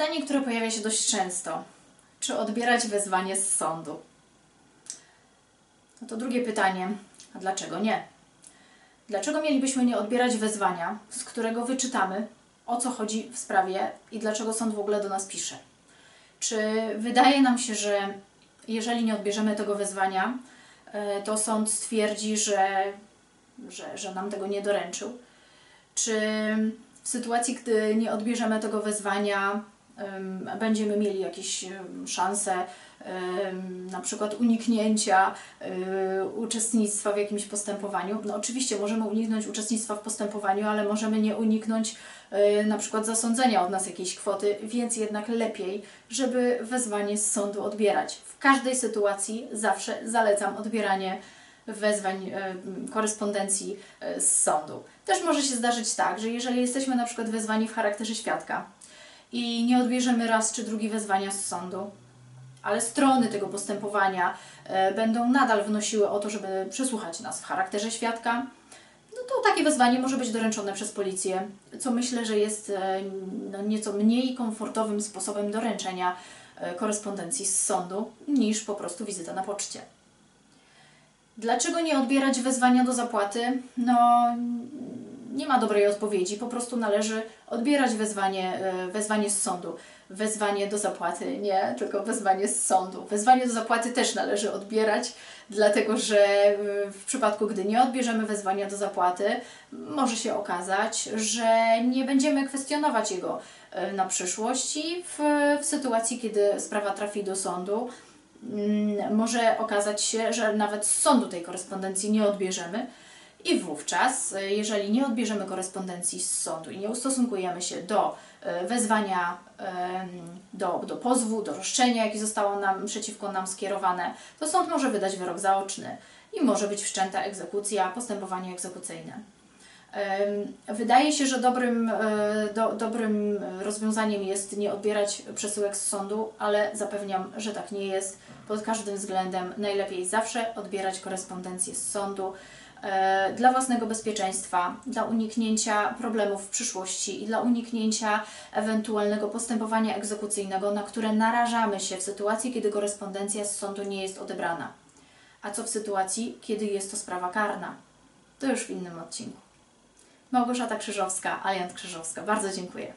Pytanie, które pojawia się dość często. Czy odbierać wezwanie z sądu? No to drugie pytanie. A dlaczego nie? Dlaczego mielibyśmy nie odbierać wezwania, z którego wyczytamy, o co chodzi w sprawie i dlaczego sąd w ogóle do nas pisze? Czy wydaje nam się, że jeżeli nie odbierzemy tego wezwania, e, to sąd stwierdzi, że, że, że nam tego nie doręczył? Czy w sytuacji, gdy nie odbierzemy tego wezwania, będziemy mieli jakieś szanse na przykład uniknięcia y, uczestnictwa w jakimś postępowaniu. No oczywiście możemy uniknąć uczestnictwa w postępowaniu, ale możemy nie uniknąć y, na przykład zasądzenia od nas jakiejś kwoty, więc jednak lepiej, żeby wezwanie z sądu odbierać. W każdej sytuacji zawsze zalecam odbieranie wezwań, e, korespondencji z sądu. Też może się zdarzyć tak, że jeżeli jesteśmy na przykład wezwani w charakterze świadka i nie odbierzemy raz czy drugi wezwania z sądu, ale strony tego postępowania e, będą nadal wnosiły o to, żeby przesłuchać nas w charakterze świadka, no to takie wezwanie może być doręczone przez policję, co myślę, że jest e, no, nieco mniej komfortowym sposobem doręczenia e, korespondencji z sądu niż po prostu wizyta na poczcie. Dlaczego nie odbierać wezwania do zapłaty? No, nie ma dobrej odpowiedzi. Po prostu należy odbierać wezwanie, e, wezwanie z sądu. Wezwanie do zapłaty nie, tylko wezwanie z sądu. Wezwanie do zapłaty też należy odbierać, dlatego że e, w przypadku, gdy nie odbierzemy wezwania do zapłaty, może się okazać, że nie będziemy kwestionować jego e, na przyszłość i w, w sytuacji, kiedy sprawa trafi do sądu, mm, może okazać się, że nawet z sądu tej korespondencji nie odbierzemy. I wówczas, e, jeżeli nie odbierzemy korespondencji z sądu i nie ustosunkujemy się do e, wezwania, do, do pozwu, do roszczenia, jakie zostało nam, przeciwko nam skierowane, to sąd może wydać wyrok zaoczny i może być wszczęta egzekucja, postępowanie egzekucyjne. Wydaje się, że dobrym, e, do, dobrym rozwiązaniem jest nie odbierać przesyłek z sądu, ale zapewniam, że tak nie jest. Pod każdym względem najlepiej zawsze odbierać korespondencję z sądu dla własnego bezpieczeństwa, dla uniknięcia problemów w przyszłości i dla uniknięcia ewentualnego postępowania egzekucyjnego, na które narażamy się w sytuacji, kiedy korespondencja z sądu nie jest odebrana. A co w sytuacji, kiedy jest to sprawa karna? To już w innym odcinku. Małgorzata Krzyżowska, Aliant Krzyżowska. Bardzo dziękuję.